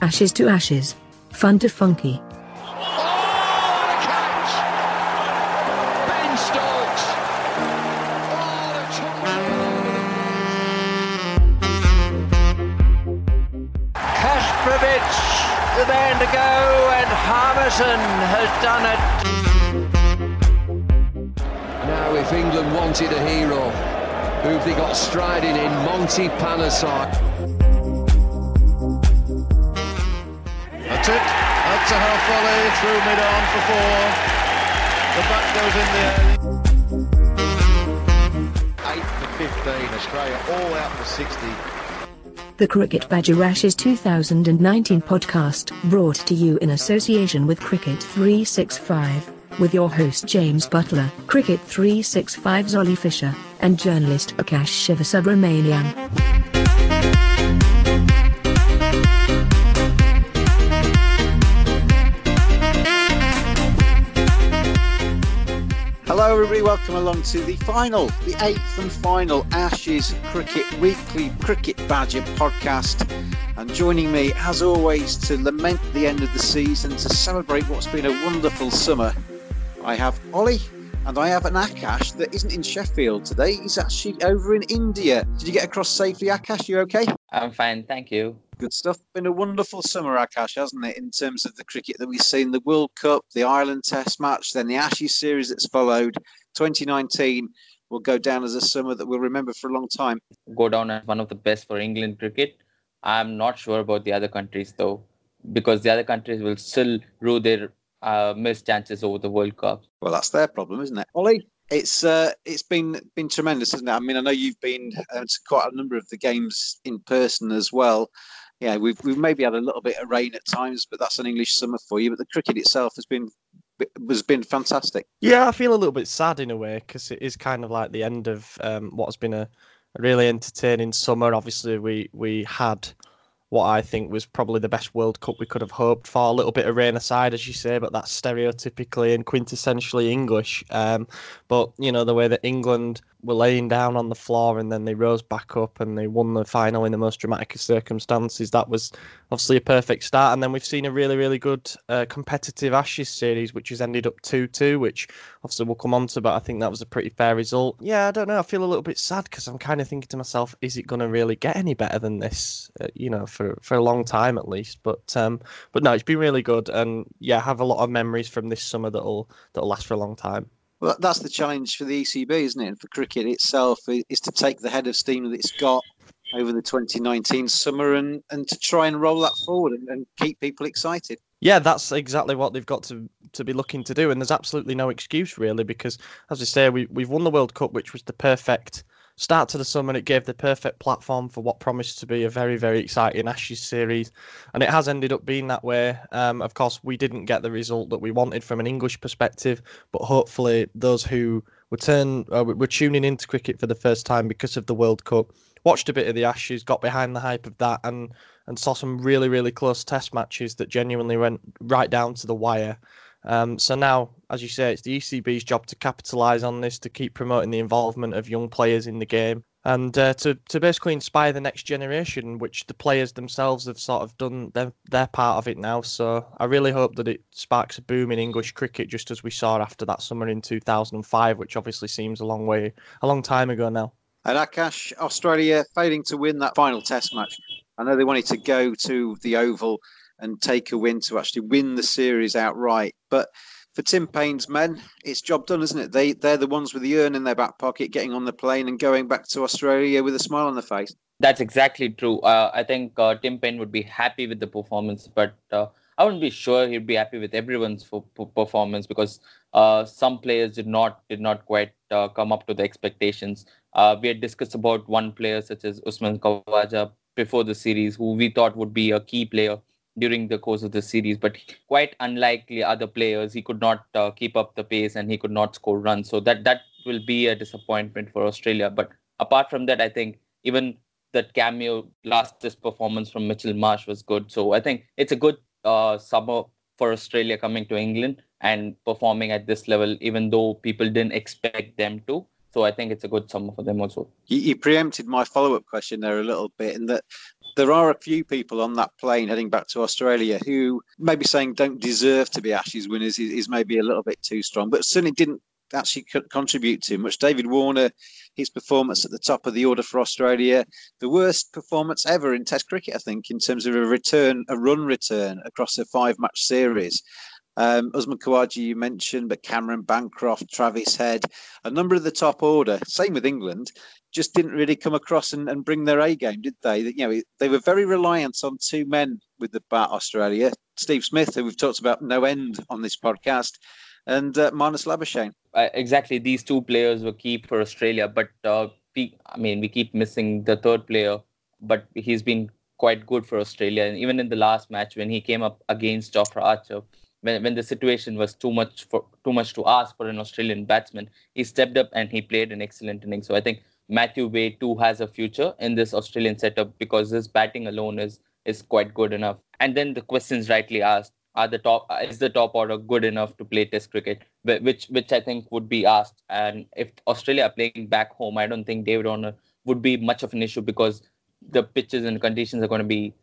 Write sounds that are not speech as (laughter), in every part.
Ashes to ashes. Fun to funky. Oh catch! Ben Stokes. Kasprowicz, the man to go, and Harmison has done it. Now, if England wanted a hero, who have they got striding in? Monty Panesar. Half volley through mid on for four. The back goes in the air. 8 for 15. Australia all out for 60. The Cricket Badger Ashes 2019 podcast, brought to you in association with Cricket 365, with your host James Buttler, Cricket 365's Ollie Fisher, and journalist Aakash Sivasubramaniam. Hello, everybody. Welcome along to the final, the eighth and final Ashes Cricket Weekly Cricket Badger podcast. And joining me, as always, to lament the end of the season, to celebrate what's been a wonderful summer, I have Ollie and I have an Akash that isn't in Sheffield today. He's actually over in India. Did you get across safely, Akash? You okay? I'm fine, thank you. Good stuff. Been a wonderful summer, Akash, hasn't it? In terms of the cricket that we've seen, the World Cup, the Ireland Test match, then the Ashes series that's followed. 2019 will go down as a summer that we'll remember for a long time. Go down as one of the best for England cricket. I'm not sure about the other countries though, because the other countries will still rue their uh, missed chances over the World Cup. Well, that's their problem, isn't it? Ollie, it's uh, it's been been tremendous, isn't it? I mean, I know you've been uh, to quite a number of the games in person as well. Yeah, we've we've maybe had a little bit of rain at times, but that's an English summer for you. But the cricket itself has been has been fantastic. Yeah, I feel a little bit sad in a way because it is kind of like the end of um, what's been a, a really entertaining summer. Obviously, we we had what I think was probably the best World Cup we could have hoped for. A little bit of rain aside, as you say, but that's stereotypically and quintessentially English. Um, but you know the way that England were laying down on the floor and then they rose back up and they won the final in the most dramatic of circumstances. That was obviously a perfect start. And then we've seen a really, really good uh, competitive Ashes series, which has ended up 2 2, which obviously we'll come on to, but I think that was a pretty fair result. Yeah, I don't know. I feel a little bit sad because I'm kind of thinking to myself, is it going to really get any better than this? Uh, you know, for, for a long time at least. But um, but no, it's been really good. And yeah, I have a lot of memories from this summer that'll that'll last for a long time. Well, that's the challenge for the ECB, isn't it? And for cricket itself, is to take the head of steam that it's got over the 2019 summer and, and to try and roll that forward and, and keep people excited. Yeah, that's exactly what they've got to to be looking to do, and there's absolutely no excuse really because, as I say, we we've won the World Cup, which was the perfect start to the summer. It gave the perfect platform for what promised to be a very, very exciting Ashes series, and it has ended up being that way. Um, of course, we didn't get the result that we wanted from an English perspective, but hopefully, those who were, turn uh, we're tuning into cricket for the first time because of the World Cup. Watched a bit of the Ashes, got behind the hype of that, and and saw some really really close Test matches that genuinely went right down to the wire. Um, so now, as you say, it's the ECB's job to capitalise on this, to keep promoting the involvement of young players in the game, and uh, to to basically inspire the next generation, which the players themselves have sort of done their their part of it now. So I really hope that it sparks a boom in English cricket, just as we saw after that summer in 2005, which obviously seems a long way, a long time ago now. And Akash, Australia failing to win that final Test match. I know they wanted to go to the Oval and take a win to actually win the series outright, but for Tim Paine's men, it's job done, isn't it? They they're the ones with the urn in their back pocket, getting on the plane and going back to Australia with a smile on their face. That's exactly true. Uh, I think uh, Tim Payne would be happy with the performance, but uh, I wouldn't be sure he'd be happy with everyone's for, for performance because uh, some players did not did not quite uh, come up to the expectations. Uh, we had discussed about one player such as Usman Khawaja before the series, who we thought would be a key player during the course of the series. But quite unlikely other players, he could not uh, keep up the pace and he could not score runs. So that that will be a disappointment for Australia. But apart from that, I think even that cameo last this performance from Mitchell Marsh was good. So I think it's a good uh, summer for Australia coming to England and performing at this level, even though people didn't expect them to. So I think it's a good summer for them also. You, you preempted my follow-up question there a little bit, in that there are a few people on that plane heading back to Australia who maybe saying don't deserve to be Ashes winners is, is maybe a little bit too strong, but certainly didn't actually contribute too much. David Warner, his performance at the top of the order for Australia, the worst performance ever in Test cricket, I think, in terms of a return, a run return across a five-match series. Um, Usman Khawaja, you mentioned, but Cameron Bancroft, Travis Head, a number of the top order, same with England, just didn't really come across and, and bring their A game, did they? You know, they were very reliant on two men with the bat, Australia. Steve Smith, who we've talked about no end on this podcast, and uh, Marnus Labuschagne. Uh, exactly, these two players were key for Australia, but uh, I mean, we keep missing the third player, but he's been quite good for Australia. And even in the last match, when he came up against Jofra Archer, when, when the situation was too much for too much to ask for an Australian batsman, he stepped up and he played an excellent inning. So I think Matthew Wade too has a future in this Australian setup because his batting alone is is quite good enough. And then the questions rightly asked: Are the top is the top order good enough to play Test cricket? Which which I think would be asked. And if Australia are playing back home, I don't think David Warner would be much of an issue because the pitches and conditions are going to be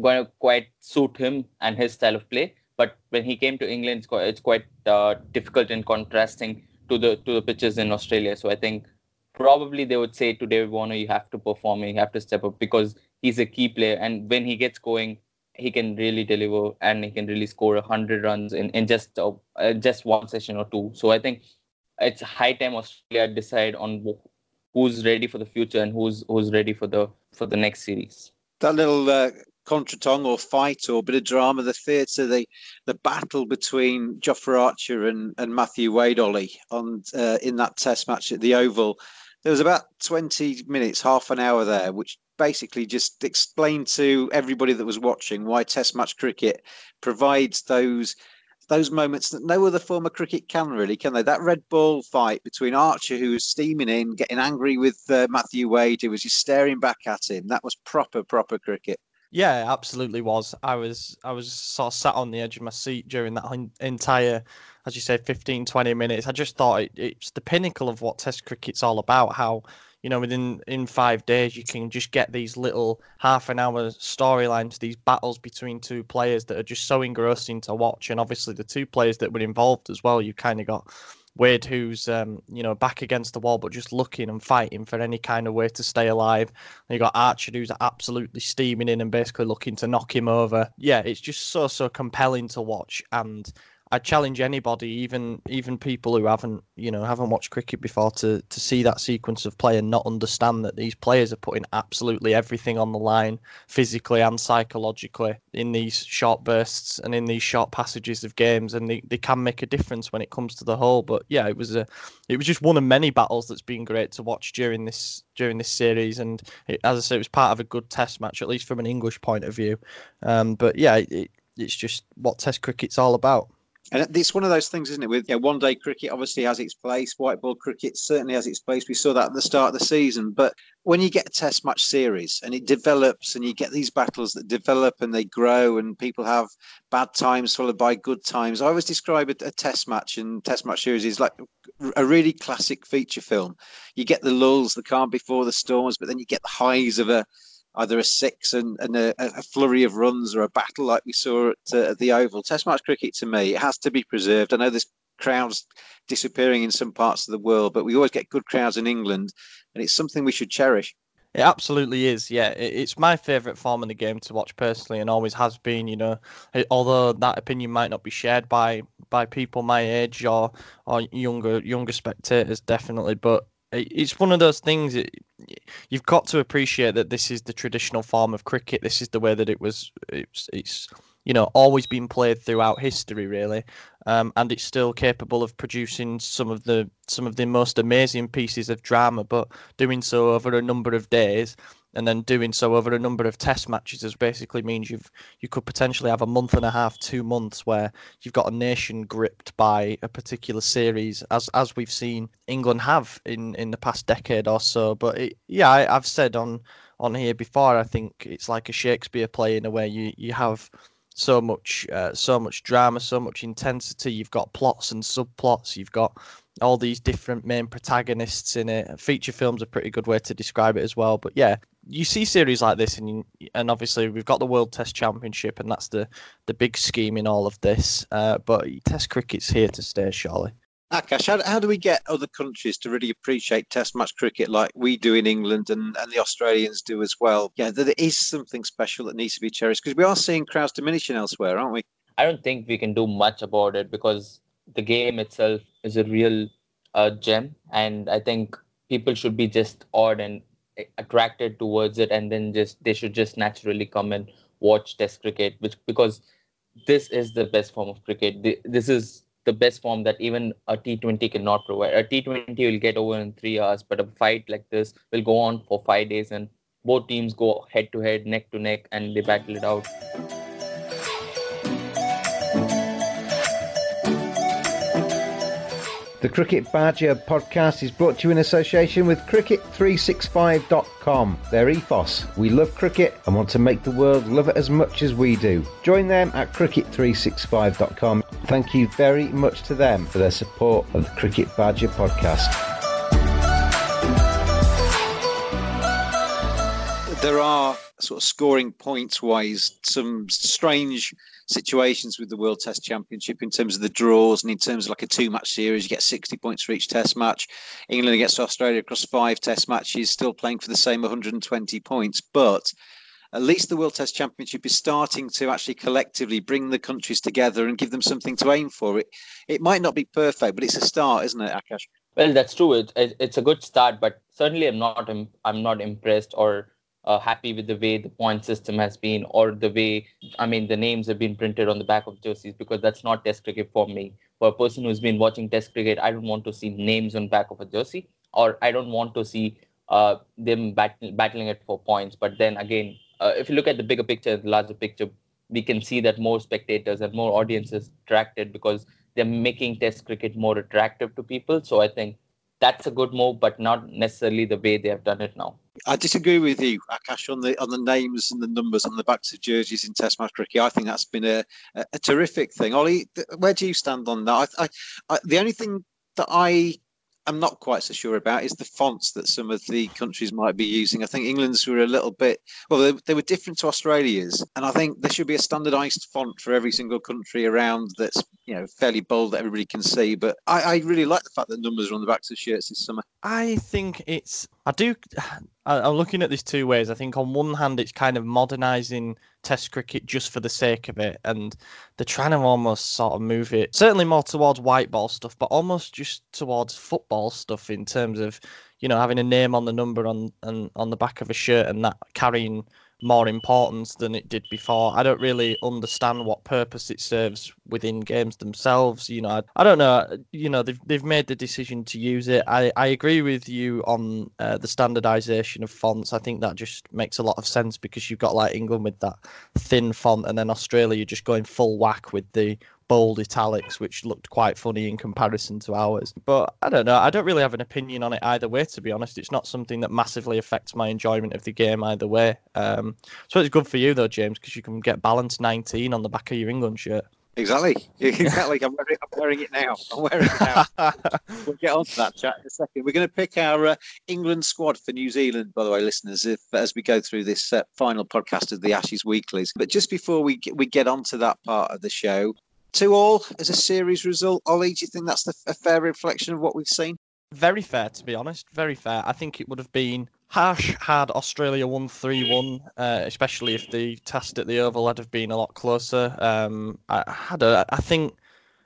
going to quite suit him and his style of play. But when he came to England, it's quite, it's quite uh, difficult in contrasting to the to the pitches in Australia. So I think probably they would say to David Warner, you have to perform, you have to step up because he's a key player, and when he gets going, he can really deliver and he can really score hundred runs in in just uh, just one session or two. So I think it's high time Australia decide on who's ready for the future and who's who's ready for the for the next series. That little uh, contretemps or fight or bit of drama, the theatre, the the battle between Jofra Archer and, and Matthew Wade Ollie on uh, in that Test match at the Oval. There was about twenty minutes, half an hour there, which basically just explained to everybody that was watching why Test match cricket provides those those moments that no other form of cricket can really, can they? That red ball fight between Archer, who was steaming in, getting angry with uh, Matthew Wade, who was just staring back at him. That was proper, proper cricket. Yeah, absolutely was. I was I was sort of sat on the edge of my seat during that entire, as you say, 15, 20 minutes. I just thought it, it's the pinnacle of what Test cricket's all about. How you know within in five days you can just get these little half an hour storylines, these battles between two players that are just so engrossing to watch. And obviously the two players that were involved as well, you kind of got Wade, who's um, you know back against the wall, but just looking and fighting for any kind of way to stay alive. And you got Archer, who's absolutely steaming in and basically looking to knock him over. Yeah, it's just so so compelling to watch, and I challenge anybody, even even people who haven't you know haven't watched cricket before, to to see that sequence of play and not understand that these players are putting absolutely everything on the line, physically and psychologically, in these short bursts and in these short passages of games, and they, they can make a difference when it comes to the whole. But yeah, it was a it was just one of many battles that's been great to watch during this during this series, and it, as I said, it was part of a good Test match, at least from an English point of view. Um, but yeah, it, it's just what Test cricket's all about. And it's one of those things, isn't it? With you know, one day cricket obviously has its place, white ball cricket certainly has its place. We saw that at the start of the season. But when you get a test match series and it develops and you get these battles that develop and they grow and people have bad times followed by good times, I always describe a, a test match and test match series is like a really classic feature film. You get the lulls, the calm before the storms, but then you get the highs of a either a six and, and a, a, flurry of runs or a battle like we saw at, uh, at the Oval. Test match cricket to me, it has to be preserved. I know there's crowds disappearing in some parts of the world, but we always get good crowds in England, and it's something we should cherish. It absolutely is. Yeah, it's my favourite form of the game to watch personally, and always has been. You know, although that opinion might not be shared by by people my age or or younger younger spectators, definitely. But it's one of those things. It, you've got to appreciate that this is the traditional form of cricket. This is the way that it was. It's, it's you know always been played throughout history, really, um, and it's still capable of producing some of the some of the most amazing pieces of drama. But doing so over a number of days and then doing so over a number of test matches basically means you've you could potentially have a month and a half, two months where you've got a nation gripped by a particular series, as as we've seen England have in in the past decade or so. But it, yeah, I, I've said on on here before, I think it's like a Shakespeare play in a way. You you have so much uh, so much drama, so much intensity. You've got plots and subplots. You've got all these different main protagonists in it. Feature film's a pretty good way to describe it as well. But yeah, you see series like this, and you, and obviously we've got the World Test Championship, and that's the the big scheme in all of this. Uh, but Test cricket's here to stay, surely. Akash, how, how do we get other countries to really appreciate Test match cricket like we do in England and, and the Australians do as well? Yeah, that it is something special that needs to be cherished because we are seeing crowds diminishing elsewhere, aren't we? I don't think we can do much about it because the game itself is a real uh, gem, and I think people should be just awed and attracted towards it, and then just they should just naturally come and watch Test cricket, which because this is the best form of cricket. This is the best form that even a T20 cannot provide. A T20 will get over in three hours, but a fight like this will go on for five days, and both teams go head to head, neck to neck, and they battle it out. The Cricket Badger podcast is brought to you in association with Cricket365.com. Their ethos we love cricket and want to make the world love it as much as we do. Join them at Cricket365.com. Thank you very much to them for their support of the Cricket Badger podcast. There are sort of scoring points wise some strange situations with the World Test Championship in terms of the draws and in terms of like a two match series. You get 60 points for each Test match. England against Australia across five Test matches, still playing for the same 120 points. But at least the World Test Championship is starting to actually collectively bring the countries together and give them something to aim for. It it might not be perfect, but it's a start, isn't it, Akash? Well, that's true. It, it, it's a good start, but certainly I'm not I'm not impressed or uh, happy with the way the point system has been or the way i mean the names have been printed on the back of jerseys because that's not test cricket for me. For a person who's been watching test cricket i don't want to see names on back of a jersey or i don't want to see uh, them bat- battling it for points. But then again uh, if you look at the bigger picture the larger picture we can see that more spectators and more audiences attracted because they're making test cricket more attractive to people. So i think that's a good move but not necessarily the way they have done it now I disagree with you, Akash, on the on the names and the numbers on the backs of jerseys in Test match cricket. I think that's been a, a, a terrific thing. Ollie, where do you stand on that? I, I, I, the only thing that I I'm not quite so sure about is the fonts that some of the countries might be using. I think England's were a little bit well, they, they, were different to Australia's, and I think there should be a standardised font for every single country around that's you know fairly bold that everybody can see. But I, I really like the fact that numbers are on the backs of shirts this summer. I think it's I do. (sighs) I'm looking at this two ways. I think on one hand, it's kind of modernising Test cricket just for the sake of it, and they're trying to almost sort of move it certainly more towards white ball stuff, but almost just towards football stuff in terms of you know having a name on the number on and on the back of a shirt and that carrying more importance than it did before. I don't really understand what purpose it serves within games themselves. You know, I, I don't know. You know, they've they've made the decision to use it. I, I agree with you on uh, the standardization of fonts. I think that just makes a lot of sense because you've got like England with that thin font, and then Australia you're just going full whack with the bold italics, which looked quite funny in comparison to ours. But I don't know. I don't really have an opinion on it either way, to be honest. It's not something that massively affects my enjoyment of the game either way. Um, so it's good for you, though, James, because you can get Ballance 19 on the back of your England shirt. Exactly. Exactly. I'm wearing, I'm wearing it now. I'm wearing it now. (laughs) we'll get on to that chat in a second. We're going to pick our uh, England squad for New Zealand, by the way, listeners, if as we go through this uh, final podcast of the Ashes Weeklies. But just before we we get on to that part of the show, two all as a series result. Ollie, do you think that's the, a fair reflection of what we've seen? Very fair, to be honest. Very fair. I think it would have been harsh had Australia won 3 1, uh, especially if the test at the Oval had have been a lot closer. Um, I, had a, I think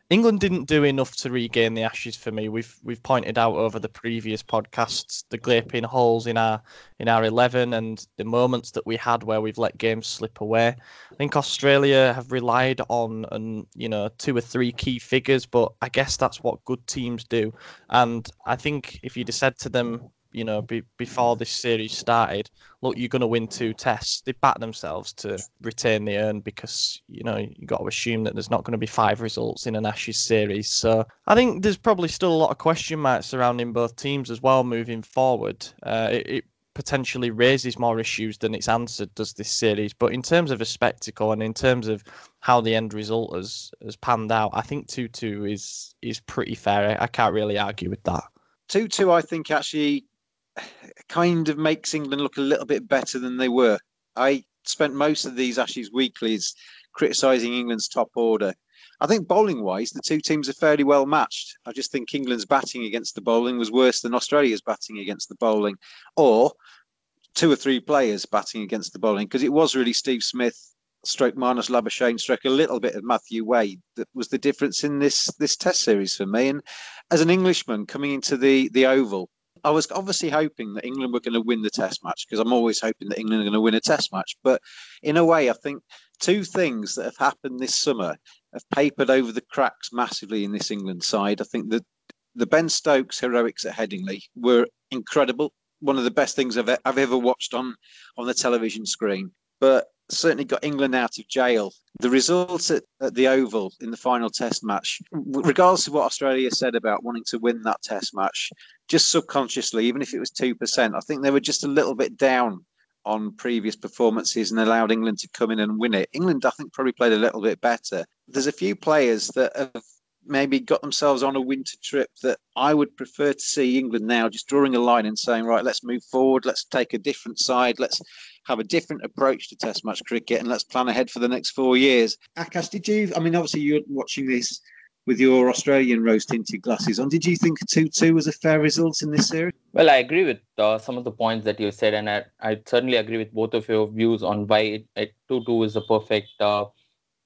England didn't do enough to regain the Ashes for me. We've we've pointed out over the previous podcasts the gaping holes in our in our eleven and the moments that we had where we've let games slip away. I think Australia have relied on and you know two or three key figures, but I guess that's what good teams do. And I think if you'd have said to them you know, be, before this series started, look, you're going to win two tests. They back themselves to retain the urn because, you know, you've got to assume that there's not going to be five results in an Ashes series. So I think there's probably still a lot of question marks surrounding both teams as well moving forward. Uh, it, it potentially raises more issues than it's answered does this series but in terms of a spectacle and in terms of how the end result has has panned out i think 2-2 is is pretty fair i can't really argue with that 2-2 i think actually kind of makes England look a little bit better than they were. I spent most of these Ashes weeklies criticising England's top order. I think bowling wise, the two teams are fairly well matched. I just think England's batting against the bowling was worse than Australia's batting against the bowling, or two or three players batting against the bowling, because it was really Steve Smith, stroke Marnus Labuschagne, stroke a little bit of Matthew Wade that was the difference in this this Test series for me. And as an Englishman coming into the the Oval, I was obviously hoping that England were going to win the Test match because I'm always hoping that England are going to win a Test match. But in a way, I think two things that have happened this summer have papered over the cracks massively in this England side. I think that the Ben Stokes heroics at Headingley were incredible. One of the best things I've, I've ever watched on on the television screen. But certainly got England out of jail. The result at, at, the Oval in the final Test match, regardless of what Australia said about wanting to win that Test match, just subconsciously, even if it was 2%, I think they were just a little bit down on previous performances and allowed England to come in and win it. England, I think, probably played a little bit better. There's a few players that have maybe got themselves on a winter trip that I would prefer to see England now just drawing a line and saying, right, let's move forward, let's take a different side, let's have a different approach to Test match cricket, and let's plan ahead for the next four years. Akash, did you? I mean, obviously you're watching this with your Australian rose tinted glasses on. Did you think 2 2 was a fair result in this series? Well, I agree with uh, some of the points that you said, and I, I certainly agree with both of your views on why 2 2 is a perfect. Uh,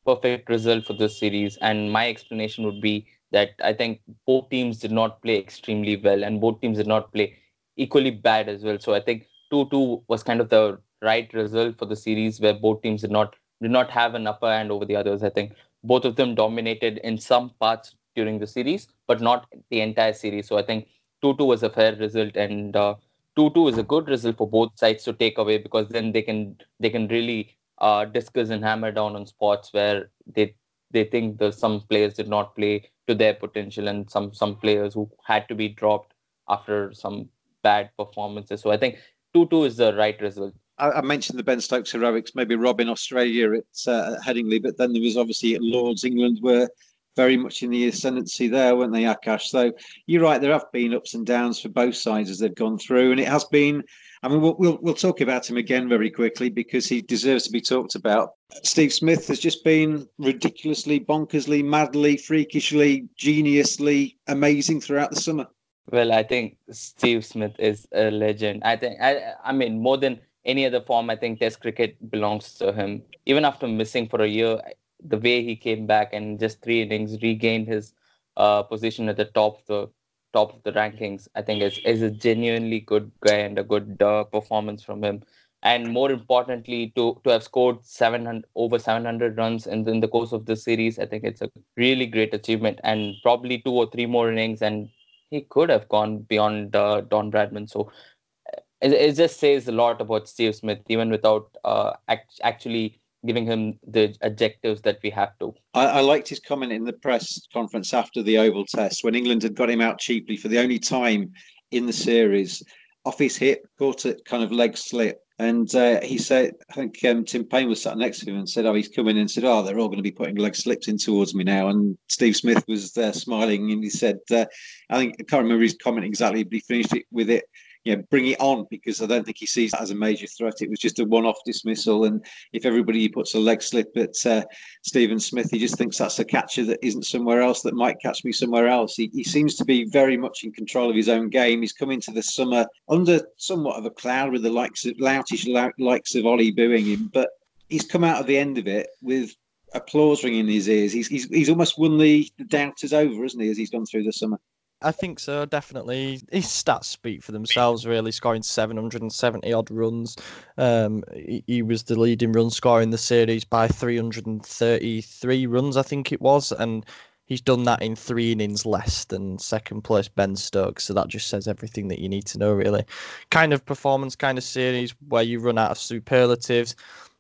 perfect result for this series and my explanation would be that i think both teams did not play extremely well and both teams did not play equally bad as well so i think 2-2 was kind of the right result for the series where both teams did not did not have an upper hand over the others i think both of them dominated in some parts during the series but not the entire series so i think 2-2 was a fair result and uh, 2-2 is a good result for both sides to take away because then they can they can really uh, discuss and hammer down on spots where they they think the some players did not play to their potential and some some players who had to be dropped after some bad performances. So I think two two is the right result. I, mentioned the Ben Stokes heroics, maybe Rob in Australia at uh, Headingley, but then there was obviously at Lords England were very much in the ascendancy there, weren't they, Akash? So you're right, there have been ups and downs for both sides as they've gone through, and it has been I mean, we'll, we'll, we'll talk about him again very quickly because he deserves to be talked about. Steve Smith has just been ridiculously, bonkersly, madly, freakishly, geniusly amazing throughout the summer. Well, I think Steve Smith is a legend. I think, I, I mean, more than any other form, I think Test cricket belongs to him. Even after missing for a year, the way he came back and just three innings regained his uh, position at the top of the top of the rankings. I think is is a genuinely good guy and a good uh, performance from him. And more importantly, to to have scored 700 over 700 runs in, in the course of this series, I think it's a really great achievement. And probably two or three more innings, and he could have gone beyond uh, Don Bradman. So it, it just says a lot about Steve Smith, even without uh, act- actually giving him the adjectives that we have to. I, I, liked his comment in the press conference after the Oval Test when England had got him out cheaply for the only time in the series. Off his hip, caught it kind of leg slip. And uh, he said, I think um, Tim Paine was sat next to him and said, Oh, he's coming in and said, Oh, they're all going to be putting leg slips in towards me now. And Steve Smith was there smiling and he said, uh, I think, I can't remember his comment exactly, but he finished it with it you know, bring it on because I don't think he sees that as a major threat. It was just a one-off dismissal, and if everybody puts a leg slip at uh, Stephen Smith, he just thinks that's a catcher that isn't somewhere else that might catch me somewhere else. He, he seems to be very much in control of his own game. He's come into the summer under somewhat of a cloud with the likes of loutish likes of Ollie booing him, but he's come out of the end of it with applause ringing in his ears. He's he's, he's almost won the, the doubters over, isn't he, as he's gone through the summer? I think so, definitely. His stats speak for themselves, really, scoring 770 odd runs. Um, he, he, was the leading run scorer in the series by 333 runs, I think it was. And he's done that in three innings less than second place Ben Stokes. So that just says everything that you need to know, really. Kind of performance, kind of series where you run out of superlatives.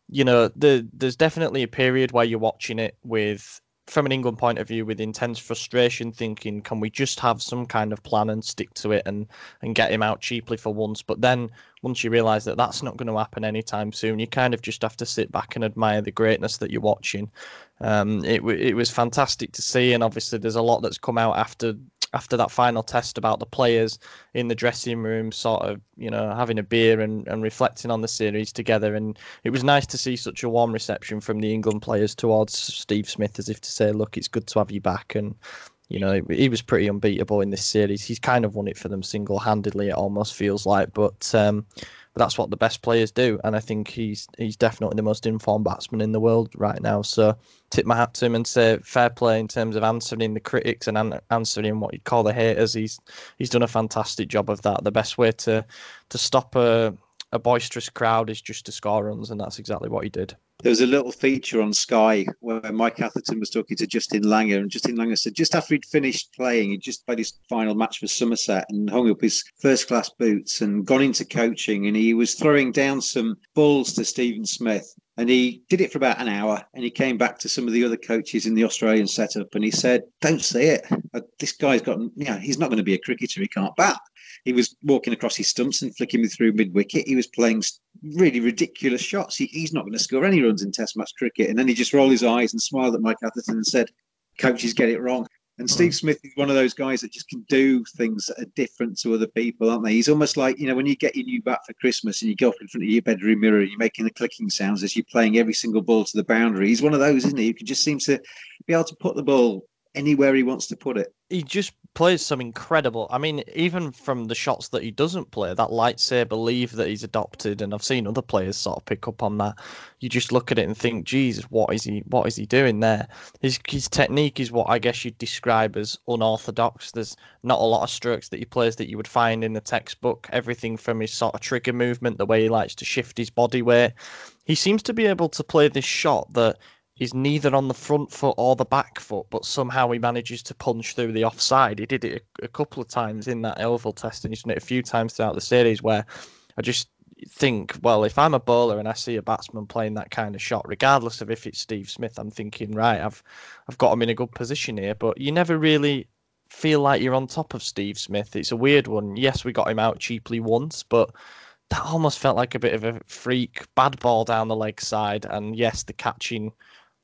You know, the, there's definitely a period where you're watching it with from an England point of view, with intense frustration, thinking, can we just have some kind of plan and stick to it and and get him out cheaply for once? But then once you realise that that's not going to happen anytime soon, you kind of just have to sit back and admire the greatness that you're watching. Um, it it was fantastic to see, and obviously there's a lot that's come out after after that final test about the players in the dressing room, sort of, you know, having a beer and, and reflecting on the series together. And it was nice to see such a warm reception from the England players towards Steve Smith, as if to say, look, it's good to have you back. And, you know, he was pretty unbeatable in this series. He's kind of won it for them single handedly, it almost feels like. But, um, that's what the best players do, and I think he's he's definitely the most informed batsman in the world right now. So tip my hat to him and say fair play in terms of answering the critics and an- answering what you'd call the haters. He's he's done a fantastic job of that. The best way to to stop a a boisterous crowd is just to score runs, and that's exactly what he did there was a little feature on Sky where Mike Atherton was talking to Justin Langer, and Justin Langer said just after he'd finished playing, he'd just played his final match for Somerset and hung up his first class boots and gone into coaching, and he was throwing down some balls to Stephen Smith. And he did it for about an hour, and he came back to some of the other coaches in the Australian setup, and he said, "Don't say it. Uh, this guy's got, know, he's not going to be a cricketer. He can't bat." He was walking across his stumps and flicking me through mid wicket. He was playing really ridiculous shots. He, he's not going to score any runs in Test match cricket. And then he just rolled his eyes and smiled at Mike Atherton and said, Coaches get it wrong. And hmm. Steve Smith is one of those guys that just can do things that are different to other people, aren't they? He's almost like, you know, when you get your new bat for Christmas and you go up in front of your bedroom mirror and you're making the clicking sounds as you're playing every single ball to the boundary. He's one of those, isn't he? Who can just seem to be able to put the ball anywhere he wants to put it. He just plays some incredible. I mean, even from the shots that he doesn't play, that lightsaber leave that he's adopted, and I've seen other players sort of pick up on that. You just look at it and think, Jesus, what is he? What is he doing there? His his technique is what I guess you'd describe as unorthodox. There's not a lot of strokes that he plays that you would find in the textbook. Everything from his sort of trigger movement, the way he likes to shift his body weight. He seems to be able to play this shot that He's neither on the front foot or the back foot, but somehow he manages to punch through the offside. He did it a, a couple of times in that Oval test, and he's done it a few times throughout the series where I just think, well, if I'm a bowler and I see a batsman playing that kind of shot, regardless of if it's Steve Smith, I'm thinking, right, I've I've got him in a good position here. But you never really feel like you're on top of Steve Smith. It's a weird one. Yes, we got him out cheaply once, but that almost felt like a bit of a freak bad ball down the leg side. And yes, the catching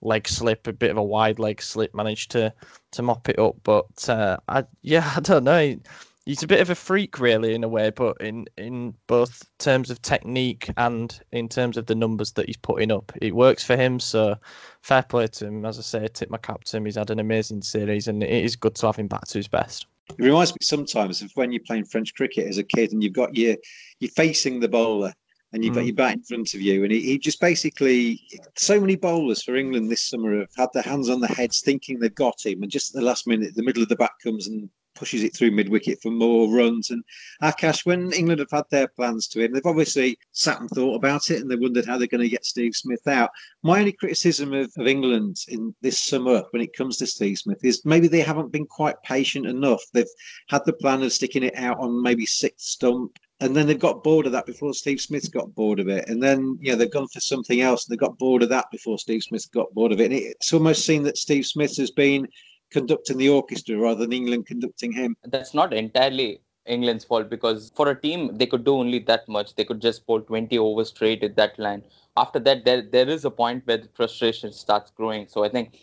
leg slip, a bit of a wide leg slip, managed to to mop it up. But uh, I, yeah, (laughs) I don't know. He's a bit of a freak, really, in a way, but in in both terms of technique and in terms of the numbers that he's putting up, it works for him. So fair play to him. As I say, tip my cap to him. He's had an amazing series, and it is good to have him back to his best. It reminds me sometimes of when you're playing French cricket as a kid, and you've got your you're facing the bowler and you've mm. got your bat in front of you. And he, he, just basically, so many bowlers for England this summer have had their hands on their heads thinking they've got him. And just at the last minute, the middle of the bat comes and pushes it through mid wicket for more runs. And Akash, when England have had their plans to him, they've obviously sat and thought about it and they wondered how they're going to get Steve Smith out. My only criticism of, of England in this summer when it comes to Steve Smith is maybe they haven't been quite patient enough. They've had the plan of sticking it out on maybe sixth stump and then they've got bored of that before Steve Smith got bored of it, and then you know they've gone for something else and they got bored of that before Steve Smith got bored of it. And it's almost seen that Steve Smith has been conducting the orchestra rather than England conducting him. That's not entirely England's fault because for a team they could do only that much. They could just bowl 20 overs straight at that line. After that, there there is a point where the frustration starts growing. So I think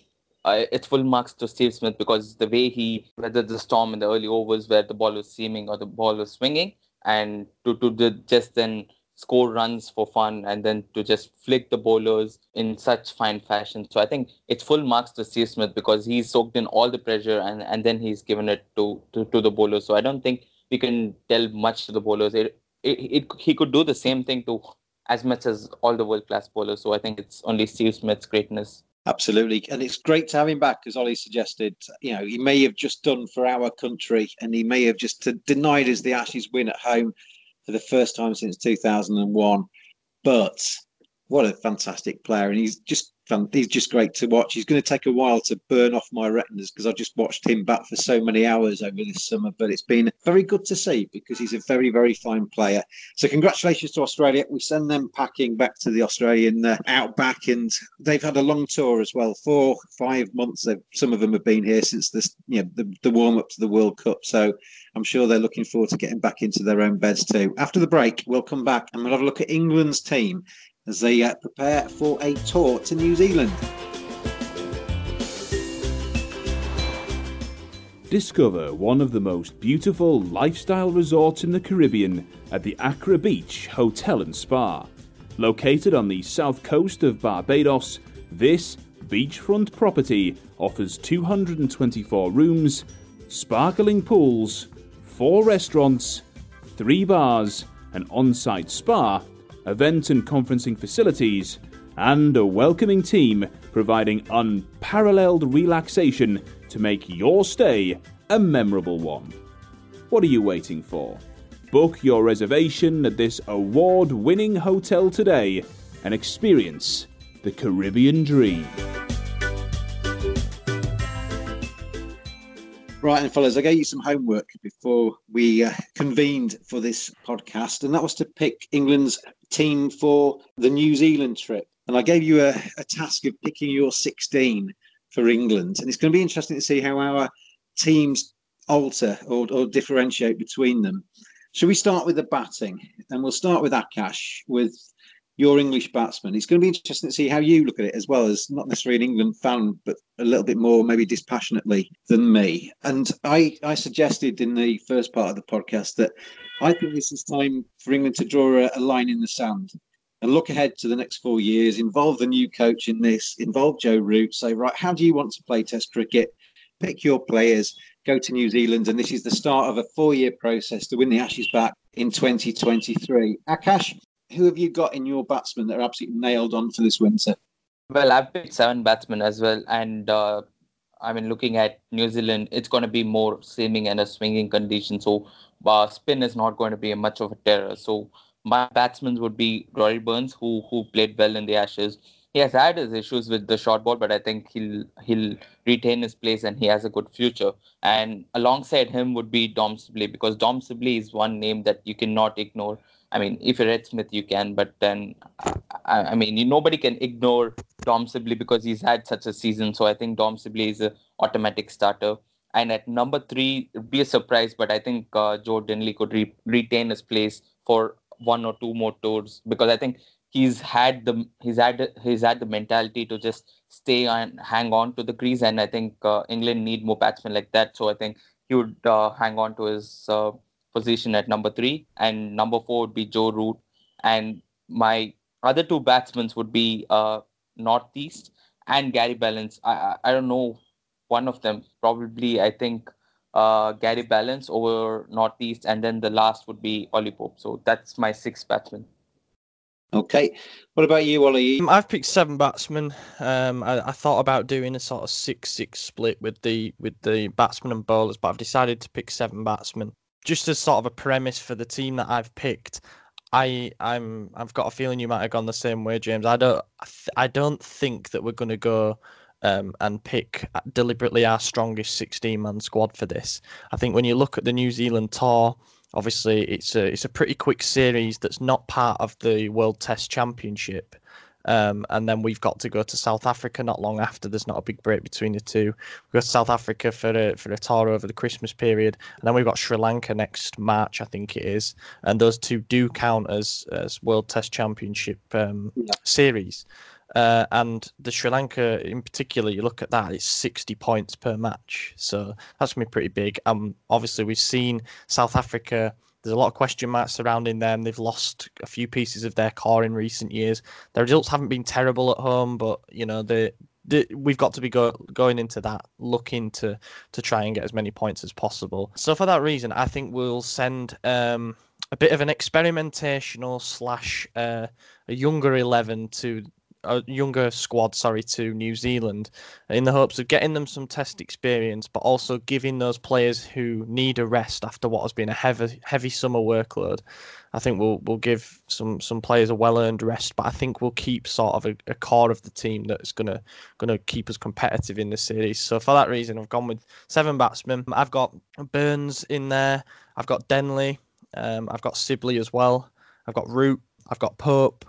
uh, it's full marks to Steve Smith because the way he weathered the storm in the early overs where the ball was seaming or the ball was swinging, and to to the, just then score runs for fun and then to just flick the bowlers in such fine fashion. So I think it's full marks to Steve Smith because he's soaked in all the pressure and, and then he's given it to, to, to the bowlers. So I don't think we can tell much to the bowlers. It, it, it, he could do the same thing to as much as all the world class bowlers. So I think it's only Steve Smith's greatness. Absolutely, and it's great to have him back, as Ollie suggested. You know, he may have just done for our country, and he may have just denied us the Ashes win at home for the first time since 2001. But what a fantastic player, and he's just he's just great to watch. He's going to take a while to burn off my retinas because I just watched him bat for so many hours over this summer. But it's been very good to see because he's a very, very fine player. So congratulations to Australia. We send them packing back to the Australian uh, outback, and they've had a long tour as well. Four, five months. Some of them have been here since this, you know, the, the warm up to the World Cup. So I'm sure they're looking forward to getting back into their own beds too. After the break, we'll come back and we'll have a look at England's team as they uh, prepare for a tour to New Zealand. Discover one of the most beautiful lifestyle resorts in the Caribbean at the Accra Beach Hotel and Spa. Located on the south coast of Barbados, this beachfront property offers 224 rooms, sparkling pools, four restaurants, three bars, an on site spa, event and conferencing facilities, and a welcoming team providing unparalleled relaxation to make your stay a memorable one. What are you waiting for? Book your reservation at this award winning hotel today and experience the Caribbean dream. Right, and fellas, I gave you some homework before we uh, convened for this podcast, and that was to pick England's team for the New Zealand trip. And I gave you a, a task of picking your 16 for England. And it's going to be interesting to see how our teams alter or, or differentiate between them. Should we start with the batting? And we'll start with Akash, with your English batsman. It's going to be interesting to see how you look at it as well as not necessarily an England fan, but a little bit more maybe dispassionately than me. And I, I suggested in the first part of the podcast that I think this is time for England to draw a, a line in the sand and look ahead to the next four years, involve the new coach in this, involve Joe Root, say, right, how do you want to play Test cricket? Pick your players, go to New Zealand, and this is the start of a four year process to win the Ashes back in 2023. Akash, who have you got in your batsmen that are absolutely nailed on for this winter? Well, I've picked seven batsmen as well, and uh, I mean, looking at New Zealand, it's going to be more seaming and a swinging condition, so uh, spin is not going to be much of a terror. So my batsmen would be Rory Burns, who who played well in the Ashes. He has had his issues with the short ball, but I think he'll he'll retain his place and he has a good future. And alongside him would be Dom Sibley because Dom Sibley is one name that you cannot ignore. I mean, if you're Ed Smith, you can, but then, I, I mean, you, nobody can ignore Dom Sibley because he's had such a season. So I think Dom Sibley is an automatic starter. And at number three, it'd be a surprise, but I think uh, Joe Denly could re- retain his place for one or two more tours because I think he's had the he's had he's had the mentality to just stay and hang on to the crease, and I think uh, England need more batsmen like that. So I think he would uh, hang on to his uh, position at number three, and number four would be Joe Root, and my other two batsmen would be uh, Northeast and Gary Ballance. I, I, I don't know one of them. Probably I think uh, Gary Ballance over Northeast, and then the last would be Ollie Pope. So that's my six batsmen. Okay. What about you, Ollie? Um, I've picked seven batsmen. Um, I, I, thought about doing a sort of six-six split with the with the batsmen and bowlers, but I've decided to pick seven batsmen just as sort of a premise for the team that I've picked, I I'm I've got a feeling you might have gone the same way, James. I don't I don't think that we're going to go um, and pick deliberately our strongest 16 man squad for this. I think when you look at the New Zealand tour, Obviously, it's a it's a pretty quick series that's not part of the World Test Championship. Um, and then we've got to go to South Africa not long after. There's not a big break between the two. We go to South Africa for a for a tour over the Christmas period, and then we've got Sri Lanka next March, I think it is. And those two do count as as World Test Championship um, yeah. series. Uh, and the Sri Lanka in particular, you look at that, it's 60 points per match. So that's going to be pretty big. Um, obviously, we've seen South Africa there's a lot of question marks surrounding them. They've lost a few pieces of their core in recent years. Their results haven't been terrible at home, but you know they we've got to be go, going into that looking to to try and get as many points as possible. So for that reason, I think we'll send um, a bit of an experimentational slash uh, a younger eleven to a younger squad, sorry, to New Zealand, in the hopes of getting them some test experience, but also giving those players who need a rest after what has been a heavy heavy summer workload. I think we'll we'll give some some players a well earned rest, but I think we'll keep sort of a, a core of the team that's gonna gonna keep us competitive in the series. So for that reason, I've gone with seven batsmen. I've got Burns in there. I've got Denly. Um, I've got Sibley as well. I've got Root. I've got Pope.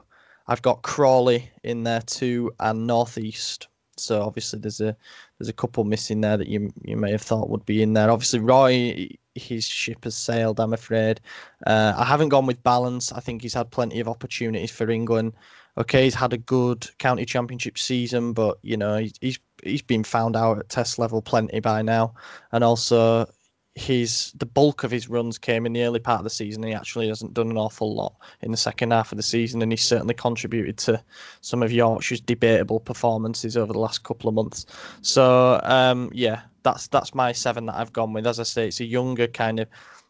I've got Crawley in there too, and Northeast. So obviously there's a there's a couple missing there that you you may have thought would be in there. Obviously Roy, his ship has sailed. I'm afraid. Uh, I haven't gone with Ballance. I think he's had plenty of opportunities for England. Okay, he's had a good county championship season, but you know he's he's, he's been found out at test level plenty by now, and also his the bulk of his runs came in the early part of the season. He actually hasn't done an awful lot in the second half of the season, and he's certainly contributed to some of Yorkshire's debatable performances over the last couple of months. So um, yeah, that's that's my seven that I've gone with. As I say, it's a younger kind of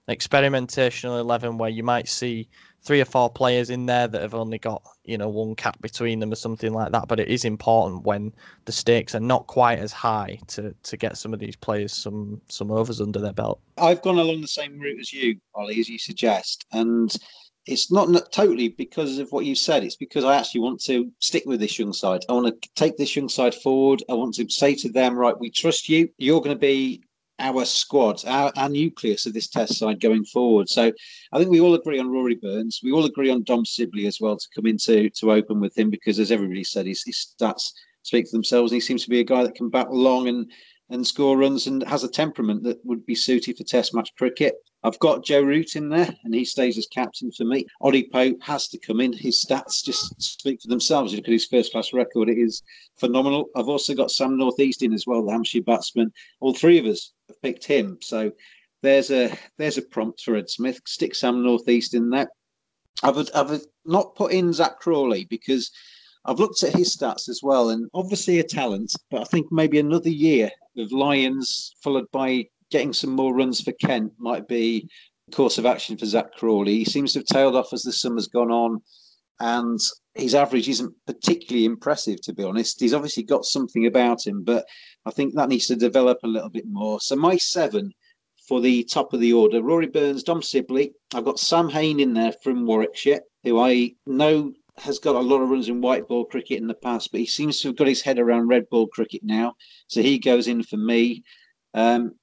experimentational eleven where you might see three or four players in there that have only got you know one cap between them or something like that. But it is important when the stakes are not quite as high to to get some of these players some some overs under their belt. I've gone along the same route as you, Ollie, as you suggest, and it's not, totally because of what you said. It's because I actually want to stick with this young side. I want to take this young side forward. I want to say to them, right, we trust you. You're going to be our squad, our, our nucleus of this test side going forward. So I think we all agree on Rory Burns. We all agree on Dom Sibley as well to come into to open with him because, as everybody said, his, his stats speak for themselves. And he seems to be a guy that can bat long and and score runs and has a temperament that would be suited for Test match cricket. I've got Joe Root in there, and he stays as captain for me. Ollie Pope has to come in. His stats just speak for themselves. You look at his first class record, it is phenomenal. I've also got Sam Northeast in as well, the Hampshire batsman. All three of us picked him. So there's a there's a prompt for Ed Smith. Stick Sam Northeast in there. I've, I've not put in Zak Crawley because I've looked at his stats as well, and obviously a talent, but I think maybe another year of Lions followed by getting some more runs for Kent might be course of action for Zak Crawley. He seems to have tailed off as the summer's gone on, and his average isn't particularly impressive, to be honest. He's obviously got something about him, but I think that needs to develop a little bit more. So my seven for the top of the order: Rory Burns, Dom Sibley. I've got Sam Hain in there from Warwickshire, who I know has got a lot of runs in white ball cricket in the past, but he seems to have got his head around red ball cricket now. So he goes in for me. Um,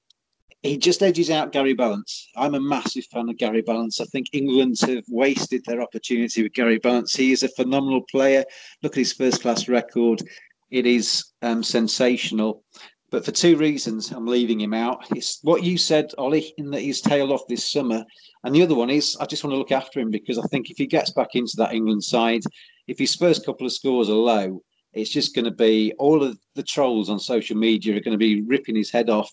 he just edges out Gary Ballance. I'm a massive fan of Gary Ballance. I think England have wasted their opportunity with Gary Ballance. He is a phenomenal player. Look at his first class record. It is um, sensational. But for two reasons, I'm leaving him out. It's what you said, Ollie, in that he's tailed off this summer. And the other one is I just want to look after him because I think if he gets back into that England side, if his first couple of scores are low, it's just going to be all of the trolls on social media are going to be ripping his head off.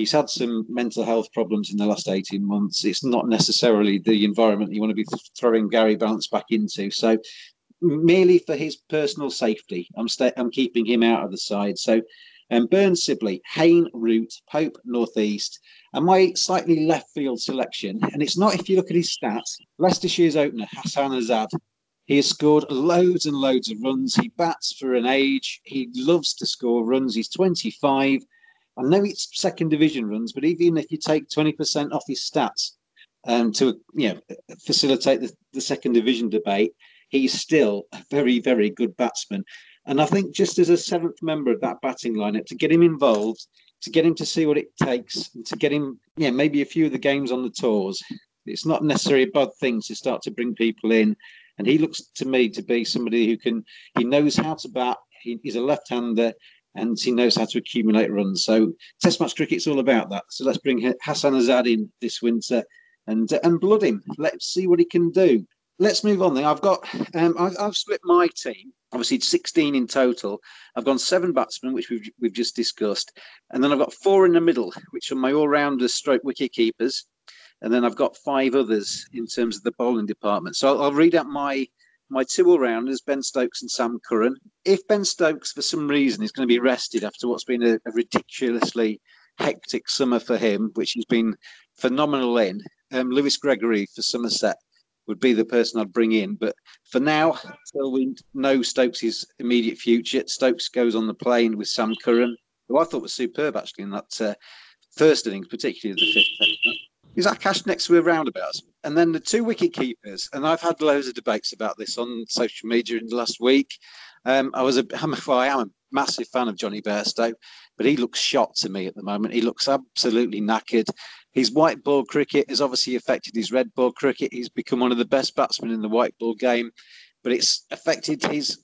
He's had some mental health problems in the last 18 months. It's not necessarily the environment you want to be throwing Gary Ballance back into. So, merely for his personal safety, I'm, I'm keeping him out of the side. So, um, Burns Sibley, Hain Root, Pope Northeast, and my slightly left field selection. And it's not if you look at his stats, Leicestershire's opener, Hassan Azad. He has scored loads and loads of runs. He bats for an age. He loves to score runs. He's 25. I know it's second division runs, but even if you take 20% off his stats um, to you know facilitate the, the second division debate, he's still a very, very good batsman. And I think just as a seventh member of that batting lineup, to get him involved, to get him to see what it takes, and to get him, yeah, maybe a few of the games on the tours, It's not necessarily a bad thing to start to bring people in. And he looks to me to be somebody who can, he knows how to bat. He, he's a left hander and he knows how to accumulate runs. So Test match cricket's all about that. So let's bring Hassan Azad in this winter and and blood him. Let's see what he can do. Let's move on then. I've got um, I've, I've split my team. Obviously, it's 16 in total. I've gone seven batsmen, which we've we've just discussed, and then I've got four in the middle, which are my all-rounders, stroke wicket keepers, and then I've got five others in terms of the bowling department. So I'll, I'll read out my my two all-rounders, Ben Stokes and Sam Curran. If Ben Stokes, for some reason, is going to be rested after what's been a, a ridiculously hectic summer for him, which he's been phenomenal in, um, Lewis Gregory for Somerset would be the person I'd bring in. But for now, until we know Stokes' immediate future, Stokes goes on the plane with Sam Curran, who I thought was superb actually in that uh, first innings, particularly the fifth. Is Akash next to a roundabout? And then the two wicket keepers, and I've had loads of debates about this on social media in the last week. Um, I was (laughs) a, well, I am a massive fan of Jonny Bairstow, but he looks shot to me at the moment. He looks absolutely knackered. His white ball cricket has obviously affected his red ball cricket. He's become one of the best batsmen in the white ball game, but it's affected his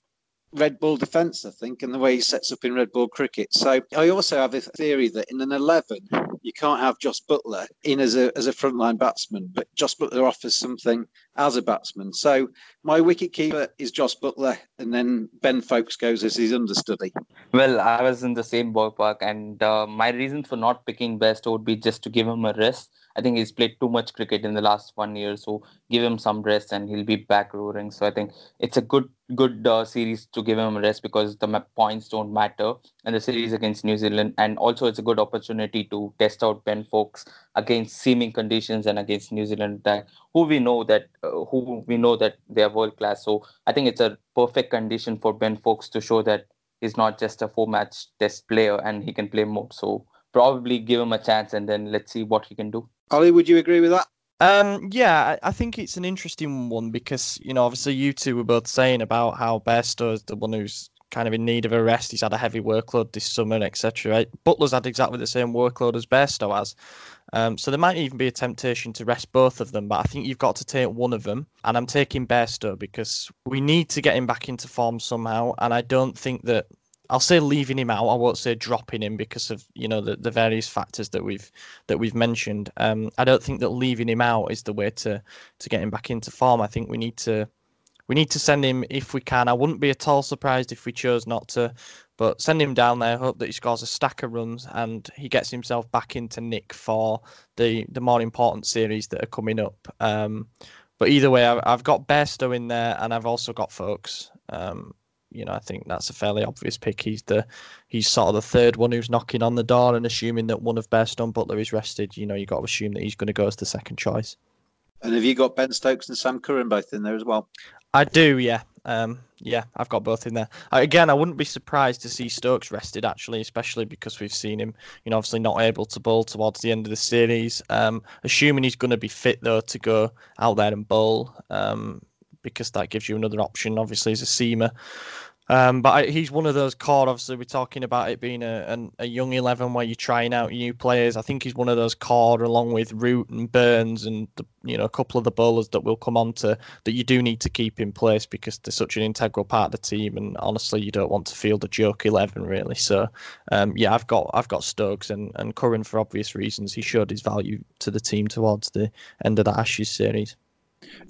red ball defence, I think, and the way he sets up in red ball cricket. So I also have a theory that in an 11, you can't have Jos Buttler in as a as a frontline batsman, but Jos Buttler offers something as a batsman. So my wicket keeper is Jos Buttler, and then Ben Foakes goes as his understudy. Well, I was in the same ballpark, and uh, my reason for not picking Best would be just to give him a rest I think he's played too much cricket in the last one year, so give him some rest and he'll be back roaring. So I think it's a good good uh, series to give him rest because the points don't matter and the series against New Zealand, and also it's a good opportunity to test out Ben Foakes against seaming conditions and against New Zealand that who we know that uh, who we know that they are world class. So I think it's a perfect condition for Ben Foakes to show that he's not just a four match test player and he can play more. So probably give him a chance and then let's see what he can do. Ollie, would you agree with that? Um, yeah, I think it's an interesting one because you know obviously you two were both saying about how Bairstow is the one who's kind of in need of a rest. He's had a heavy workload this summer, etc. Right? Buttler's had exactly the same workload as Bairstow has. Um, so there might even be a temptation to rest both of them, but I think you've got to take one of them. And I'm taking Bairstow because we need to get him back into form somehow. And I don't think that I'll say leaving him out. I won't say dropping him because of you know the, the various factors that we've that we've mentioned. Um, I don't think that leaving him out is the way to to get him back into form. I think we need to we need to send him if we can. I wouldn't be at all surprised if we chose not to, but send him down there. Hope that he scores a stack of runs and he gets himself back into nick for the the more important series that are coming up. Um, but either way, I've, I've got Bairstow in there, and I've also got Foakes. Um, you know, I think that's a fairly obvious pick. He's the he's sort of the third one who's knocking on the door, and assuming that one of Bairstow and Buttler is rested, you know, you got to assume that he's going to go as the second choice. And have you got Ben Stokes and Sam Curran both in there as well? I do, yeah. Um, yeah, I've got both in there. Again, I wouldn't be surprised to see Stokes rested actually, especially because we've seen him, you know, obviously not able to bowl towards the end of the series. Um, assuming he's going to be fit though to go out there and bowl, um, because that gives you another option, obviously, as a seamer. Um, but I, he's one of those core. Obviously, we're talking about it being a, a, a, young eleven where you're trying out new players. I think he's one of those core, along with Root and Burns, and the, you know a couple of the bowlers that will come on to that you do need to keep in place because they're such an integral part of the team. And honestly, you don't want to field a joke eleven really. So um, yeah, I've got I've got Stokes and and Curran for obvious reasons. He showed his value to the team towards the end of the Ashes series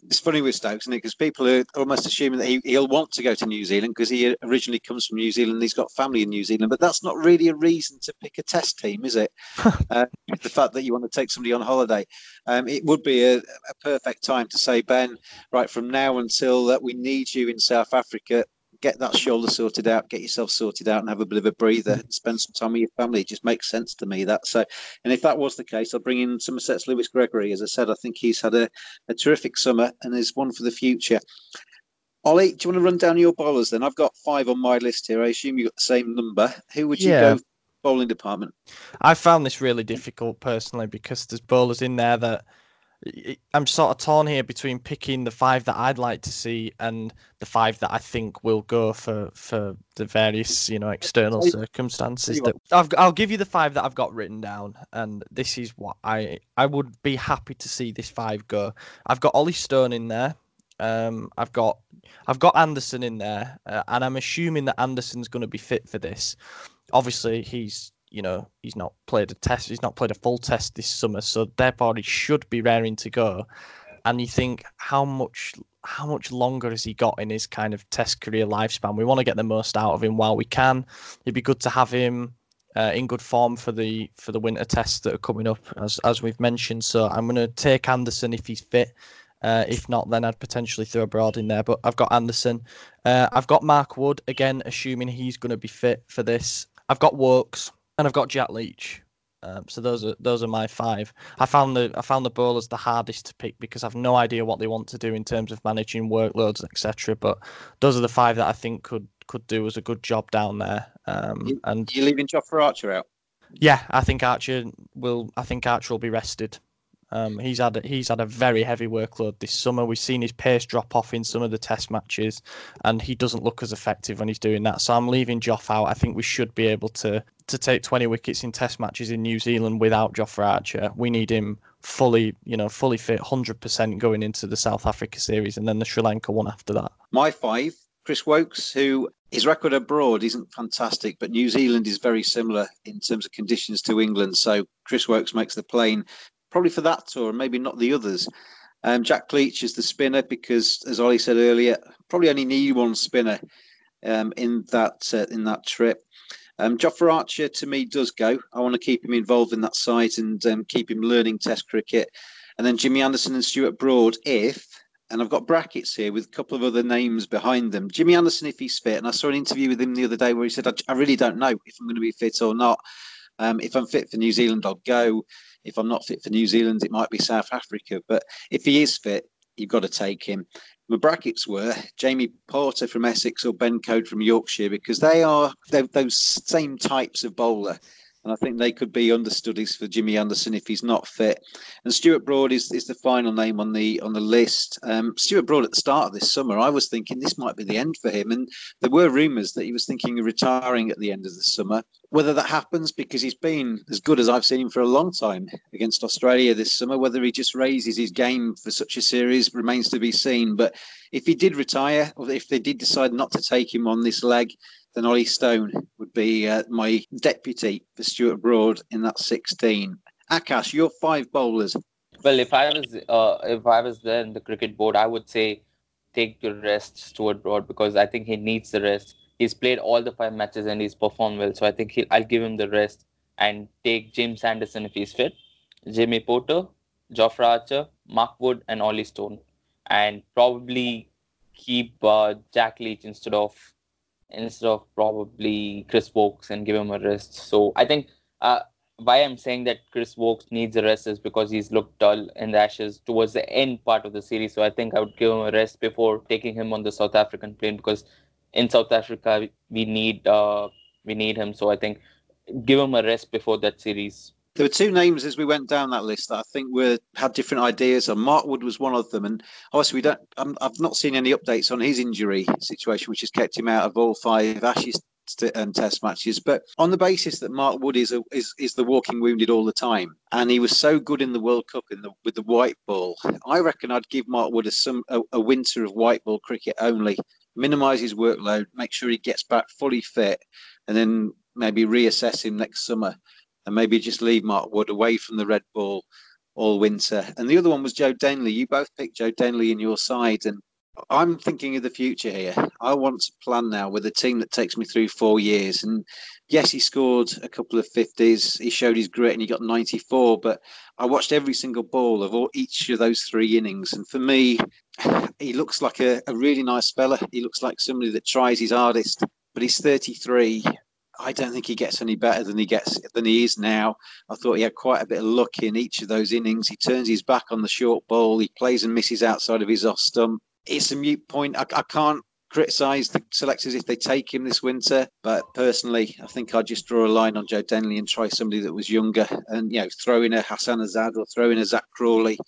it's funny with Stokes, isn't it? Because people are almost assuming that he, he'll want to go to New Zealand because he originally comes from New Zealand. He's got family in New Zealand, but that's not really a reason to pick a test team, is it? (laughs) uh, the fact that you want to take somebody on holiday, um, it would be a, a, perfect time to say, Ben, right from now until that we need you in South Africa get that shoulder sorted out, get yourself sorted out, and have a bit of a breather and spend some time with your family. It just makes sense to me that. So, and if that was the case, I'll bring in Somerset's Lewis Gregory. As I said, I think he's had a, a terrific summer and is one for the future. Ollie, do you want to run down your bowlers then? I've got five on my list here. I assume you've got the same number. Who would you yeah. go bowling department? I found this really difficult personally because there's bowlers in there that I'm sort of torn here between picking the five that I'd like to see and the five that I think will go for for the various you know external circumstances. That I've, I'll give you the five that I've got written down, and this is what I I would be happy to see this five go. I've got Ollie Stone in there. Um, I've got I've got Anderson in there, uh, and I'm assuming that Anderson's going to be fit for this. Obviously, he's you know he's not played a test, he's not played a full test this summer, so therefore he should be raring to go. And you think how much how much longer has he got in his kind of test career lifespan? We want to get the most out of him while we can. It'd be good to have him uh, in good form for the for the winter tests that are coming up, as as we've mentioned. So I'm going to take Anderson if he's fit. Uh, if not, then I'd potentially throw Broad in there. But I've got Anderson. Uh, I've got Mark Wood again, assuming he's going to be fit for this. I've got Woakes and I've got Jack Leach. Um, so those are those are my five. I found the I found the bowlers the hardest to pick because I've no idea what they want to do in terms of managing workloads, etc. But those are the five that I think could could do as a good job down there. Um, you, and you leaving Jofra Archer out? Yeah, I think Archer will. I think Archer will be rested. Um, he's had a, he's had a very heavy workload this summer. We've seen his pace drop off in some of the test matches, and he doesn't look as effective when he's doing that. So I'm leaving Joff out. I think we should be able to to take 20 wickets in test matches in New Zealand without Jofra Archer. We need him fully, you know, fully fit, 100% going into the South Africa series, and then the Sri Lanka one after that. My five, Chris Woakes, who his record abroad isn't fantastic, but New Zealand is very similar in terms of conditions to England. So Chris Woakes makes the plane probably for that tour, maybe not the others. Um, Jack Leach is the spinner because, as Ollie said earlier, probably only need one spinner um, in that uh, in that trip. Um, Jofra Archer to me does go. I want to keep him involved in that side and um, keep him learning Test cricket. And then Jimmy Anderson and Stuart Broad, if and I've got brackets here with a couple of other names behind them. Jimmy Anderson, if he's fit, and I saw an interview with him the other day where he said, "I, I really don't know if I'm going to be fit or not. Um, if I'm fit for New Zealand, I'll go. If I'm not fit for New Zealand, it might be South Africa. But if he is fit, you've got to take him. My brackets were Jamie Porter from Essex or Ben Coad from Yorkshire because they are those same types of bowler and I think they could be understudies for Jimmy Anderson if he's not fit. And Stuart Broad is, is the final name on the on the list. Um, Stuart Broad at the start of this summer, I was thinking this might be the end for him, and there were rumours that he was thinking of retiring at the end of the summer. Whether that happens because he's been as good as I've seen him for a long time against Australia this summer, whether he just raises his game for such a series remains to be seen. But if he did retire, or if they did decide not to take him on this leg, then Ollie Stone would be uh, my deputy for Stuart Broad in that 16. Akash, your five bowlers. Well, if I was uh, if I was there in the cricket board, I would say take your rest, Stuart Broad, because I think he needs the rest. He's played all the five matches and he's performed well, so I think I'll give him the rest and take James Anderson if he's fit, Jimmy Porter, Jofra Archer, Mark Wood, and Ollie Stone, and probably keep uh, Jack Leach instead of instead of probably Chris Woakes and give him a rest. So I think uh, why I'm saying that Chris Woakes needs a rest is because he's looked dull in the Ashes towards the end part of the series. So I think I would give him a rest before taking him on the South African plane because in South Africa we need uh, we need him. So I think give him a rest before that series. There were two names as we went down that list that I think were had different ideas. And Mark Wood was one of them. And obviously, we don't. i have not seen any updates on his injury situation, which has kept him out of all five Ashes and Test matches. But on the basis that Mark Wood is a, is is the walking wounded all the time, and he was so good in the World Cup in the, with the white ball, I reckon I'd give Mark Wood a some a, a winter of white ball cricket only. Minimise his workload, make sure he gets back fully fit, and then maybe reassess him next summer and maybe just leave Mark Wood away from the red ball all winter. And the other one was Joe Denly. You both picked Joe Denly in your side, and I'm thinking of the future here. I want to plan now with a team that takes me through four years. And yes, he scored a couple of 50s. He showed his grit and he got 94. But I watched every single ball of all, each of those three innings. And for me, (sighs) he looks like a, a really nice fella. He looks like somebody that tries his hardest. But he's 33 I don't think he gets any better than he gets than he is now. I thought he had quite a bit of luck in each of those innings. He turns his back on the short ball. He plays and misses outside of his off stump. It's a mute point. I, I can't criticise the selectors if they take him this winter, but personally, I think I'd just draw a line on Joe Denly and try somebody that was younger and you know throw in a Hassan Azad or throw in a Zak Crawley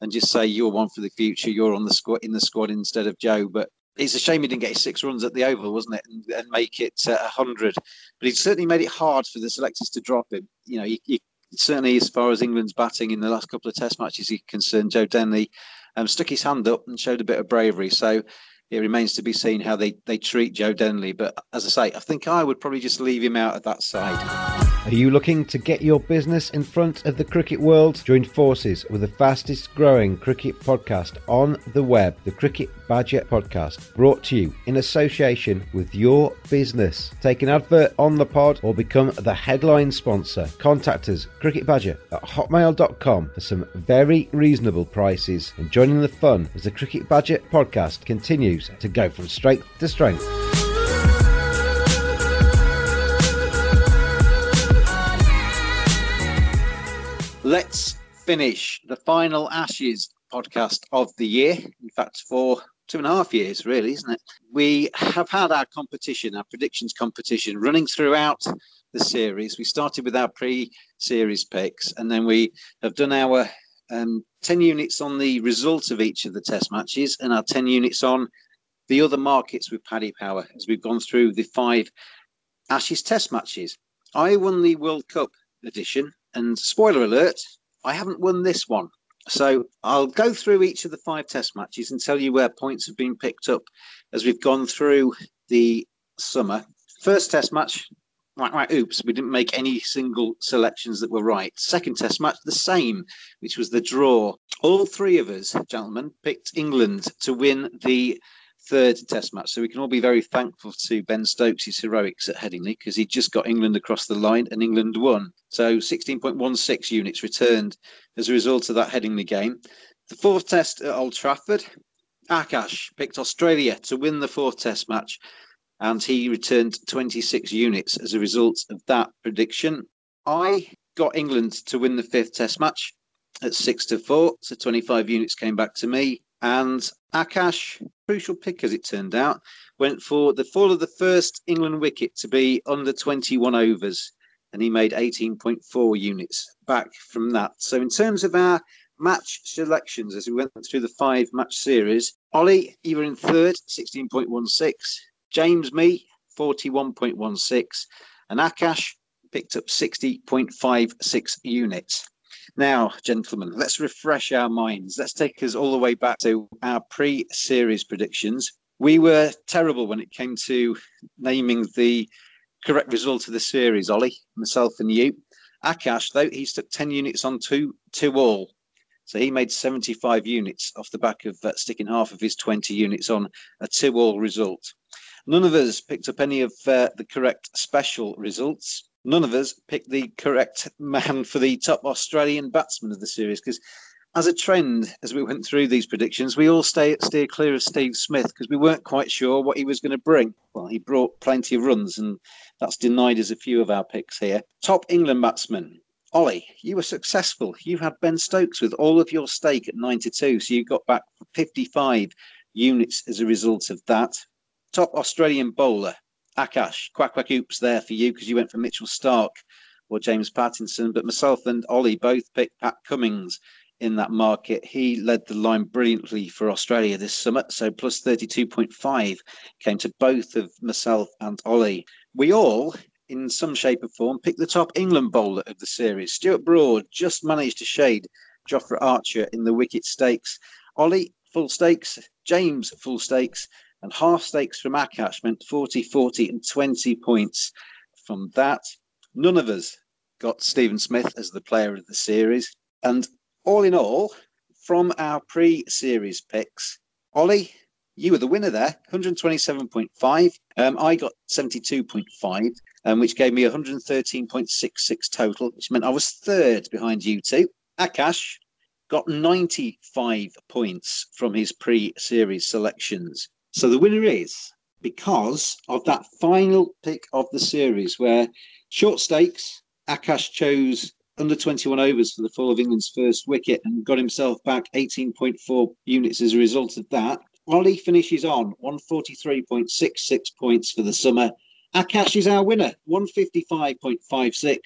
and just say you're one for the future. You're on the squad in the squad instead of Joe. But it's a shame he didn't get his six runs at the Oval, wasn't it, and, and make it uh, a uh, hundred. But he certainly made it hard for the selectors to drop him. You know, you, you, certainly as far as England's batting in the last couple of Test matches is concerned, Joe Denly um, stuck his hand up and showed a bit of bravery. So it remains to be seen how they, they treat Joe Denly. But as I say, I think I would probably just leave him out of that side. Are you looking to get your business in front of the cricket world? Join forces with the fastest growing cricket podcast on the web, the Cricket Badger Podcast, brought to you in association with your business. Take an advert on the pod or become the headline sponsor. Contact us, Cricket Badger at hotmail.com for some very reasonable prices and joining the fun as the Cricket Badger Podcast continues to go from strength to strength. Let's finish the final Ashes podcast of the year. In fact, for two and a half years, really, isn't it? We have had our competition, our predictions competition, running throughout the series. We started with our pre series picks, and then we have done our um, 10 units on the result of each of the test matches and our 10 units on the other markets with Paddy Power as we've gone through the five Ashes test matches. I won the World Cup edition and spoiler alert, I haven't won this one. So I'll go through each of the five test matches and tell you where points have been picked up as we've gone through the summer. First test match, right, right, oops, we didn't make any single selections that were right. Second test match, the same, which was the draw. All three of us, gentlemen, picked England to win the third Test match. So we can all be very thankful to Ben Stokes' heroics at Headingley because he just got England across the line and England won. So 16.16 units returned as a result of that Headingley game. The fourth Test at Old Trafford, Akash picked Australia to win the fourth Test match and he returned 26 units as a result of that prediction. I got England to win the fifth Test match at six to four, so 25 units came back to me. And Akash, crucial pick as it turned out, went for the fall of the first England wicket to be under 21 overs, and he made 18.4 units back from that. So, in terms of our match selections as we went through the five match series, Ollie, you were in third, 16.16, James, me, 41.16, and Akash picked up 60.56 units. Now, gentlemen, let's refresh our minds. Let's take us all the way back to our pre series predictions. We were terrible when it came to naming the correct result of the series, Ollie, myself, and you. Akash, though, he stuck 10 units on two, two all. So he made 75 units off the back of uh, sticking half of his 20 units on a two all result. None of us picked up any of uh, the correct special results none of us picked the correct man for the top Australian batsman of the series because as a trend, as we went through these predictions, we all stay steer clear of Steve Smith because we weren't quite sure what he was going to bring. Well, he brought plenty of runs, and that's denied us a few of our picks here. Top England batsman. Ollie, you were successful. You had Ben Stokes with all of your stake at 92, so you got back 55 units as a result of that. Top Australian bowler. Akash, quack quack oops there for you because you went for Mitchell Starc or James Pattinson. But myself and Ollie both picked Pat Cummins in that market. He led the line brilliantly for Australia this summer. So plus 32.5 came to both of myself and Ollie. We all, in some shape or form, picked the top England bowler of the series. Stuart Broad just managed to shade Jofra Archer in the wicket stakes. Ollie, full stakes. James, full stakes and half stakes from Akash meant 40, 40, and 20 points from that. None of us got Stephen Smith as the player of the series. And all in all, from our pre series picks, Ollie, you were the winner there, 127.5. Um, I got 72.5, um, which gave me 113.66 total, which meant I was third behind you two. Akash got 95 points from his pre series selections. So the winner is because of that final pick of the series where short stakes, Akash chose under 21 overs for the fall of England's first wicket and got himself back 18.4 units as a result of that. Ollie finishes on 143.66 points for the summer. Akash is our winner, 155.56.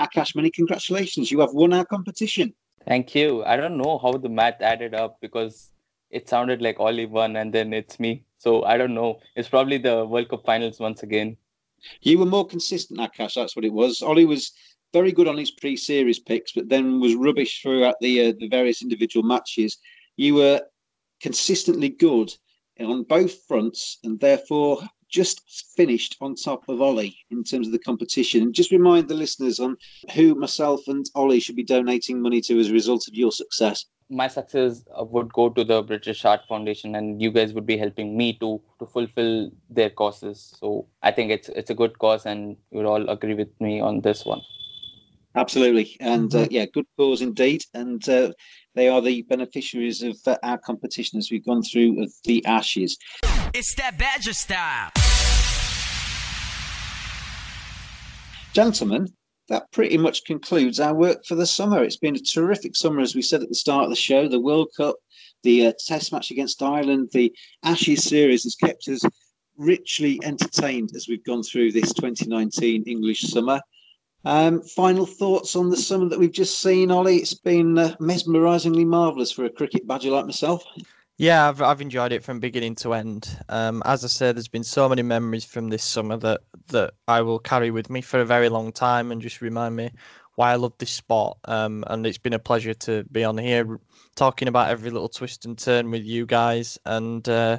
Akash, many congratulations. You have won our competition. Thank you. I don't know how the math added up because it sounded like Ollie won and then it's me. So I don't know. It's probably the World Cup finals once again. You were more consistent, Akash. That's what it was. Ollie was very good on his pre-series picks, but then was rubbish throughout the uh, the various individual matches. You were consistently good on both fronts, and therefore just finished on top of Ollie in terms of the competition. Just remind the listeners on who myself and Ollie should be donating money to as a result of your success. My success uh, would go to the British Heart Foundation, and you guys would be helping me to to fulfill their causes. So I think it's it's a good cause, and you'd all agree with me on this one. Absolutely, and uh, yeah, good cause indeed. And uh, they are the beneficiaries of uh, our competition as we've gone through of the Ashes. It's that Badger style. Gentlemen, that pretty much concludes our work for the summer. It's been a terrific summer, as we said at the start of the show. The World Cup, the uh, Test match against Ireland, the Ashes series has kept us richly entertained as we've gone through this 2019 English summer. Um, final thoughts on the summer that we've just seen, Ollie? It's been uh, mesmerisingly marvellous for a cricket badger like myself. Yeah, I've I've enjoyed it from beginning to end. Um, as I said, there's been so many memories from this summer that that I will carry with me for a very long time and just remind me why I love this sport. Um, and it's been a pleasure to be on here talking about every little twist and turn with you guys. And uh,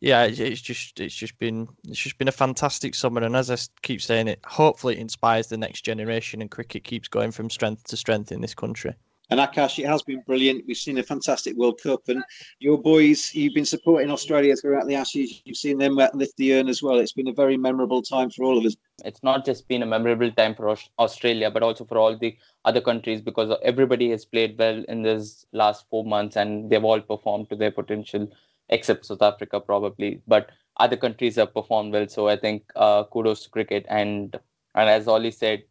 yeah, it's just it's just been it's just been a fantastic summer. And as I keep saying it, hopefully it inspires the next generation and cricket keeps going from strength to strength in this country. And Akash, it has been brilliant. We've seen a fantastic World Cup, and your boys, you've been supporting Australia throughout the Ashes. You've seen them lift the urn as well. It's been a very memorable time for all of us. It's not just been a memorable time for Australia, but also for all the other countries because everybody has played well in this last four months, and they've all performed to their potential, except South Africa probably. But other countries have performed well, so I think uh, kudos to cricket. And and as Ollie said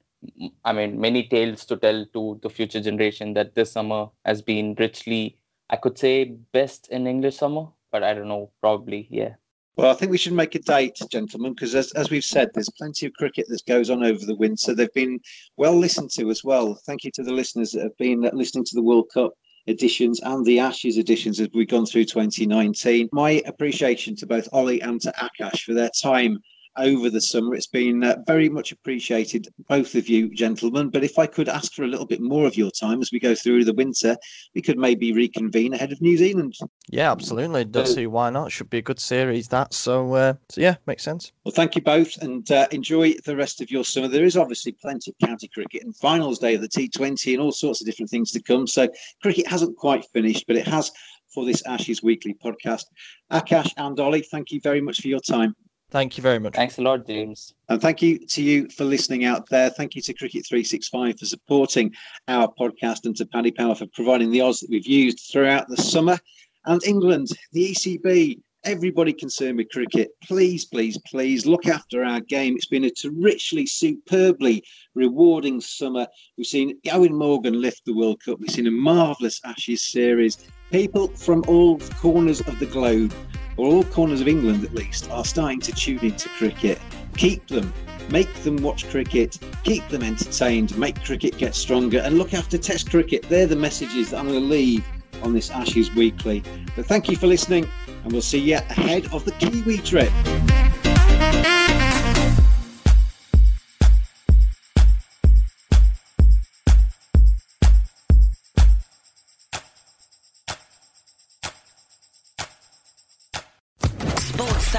I mean, many tales to tell to the future generation that this summer has been richly, I could say, best in English summer, but I don't know, probably, yeah. Well, I think we should make a date, gentlemen, because as, as we've said, there's plenty of cricket that goes on over the winter. They've been well listened to as well. Thank you to the listeners that have been listening to the World Cup editions and the Ashes editions as we've gone through 2019. My appreciation to both Ollie and to Akash for their time over the summer. It's been uh, very much appreciated, both of you gentlemen. But if I could ask for a little bit more of your time as we go through the winter, we could maybe reconvene ahead of New Zealand. Yeah, absolutely. Don't see why not. Should be a good series, that. So, uh, so yeah, makes sense. Well, thank you both and uh, enjoy the rest of your summer. There is obviously plenty of county cricket and finals day of the T20 and all sorts of different things to come. So, cricket hasn't quite finished, but it has for this Ashes Weekly podcast. Akash and Ollie, thank you very much for your time. Thank you very much. Thanks a lot, James. And thank you to you for listening out there. Thank you to Cricket 365 for supporting our podcast and to Paddy Power for providing the odds that we've used throughout the summer. And England, the ECB, everybody concerned with cricket, please, please, please look after our game. It's been a richly, superbly rewarding summer. We've seen Eoin Morgan lift the World Cup. We've seen a marvellous Ashes series. People from all corners of the globe or all corners of England at least, are starting to tune into cricket. Keep them, make them watch cricket, keep them entertained, make cricket get stronger, and look after Test cricket. They're the messages that I'm going to leave on this Ashes Weekly. But thank you for listening, and we'll see you ahead of the Kiwi trip.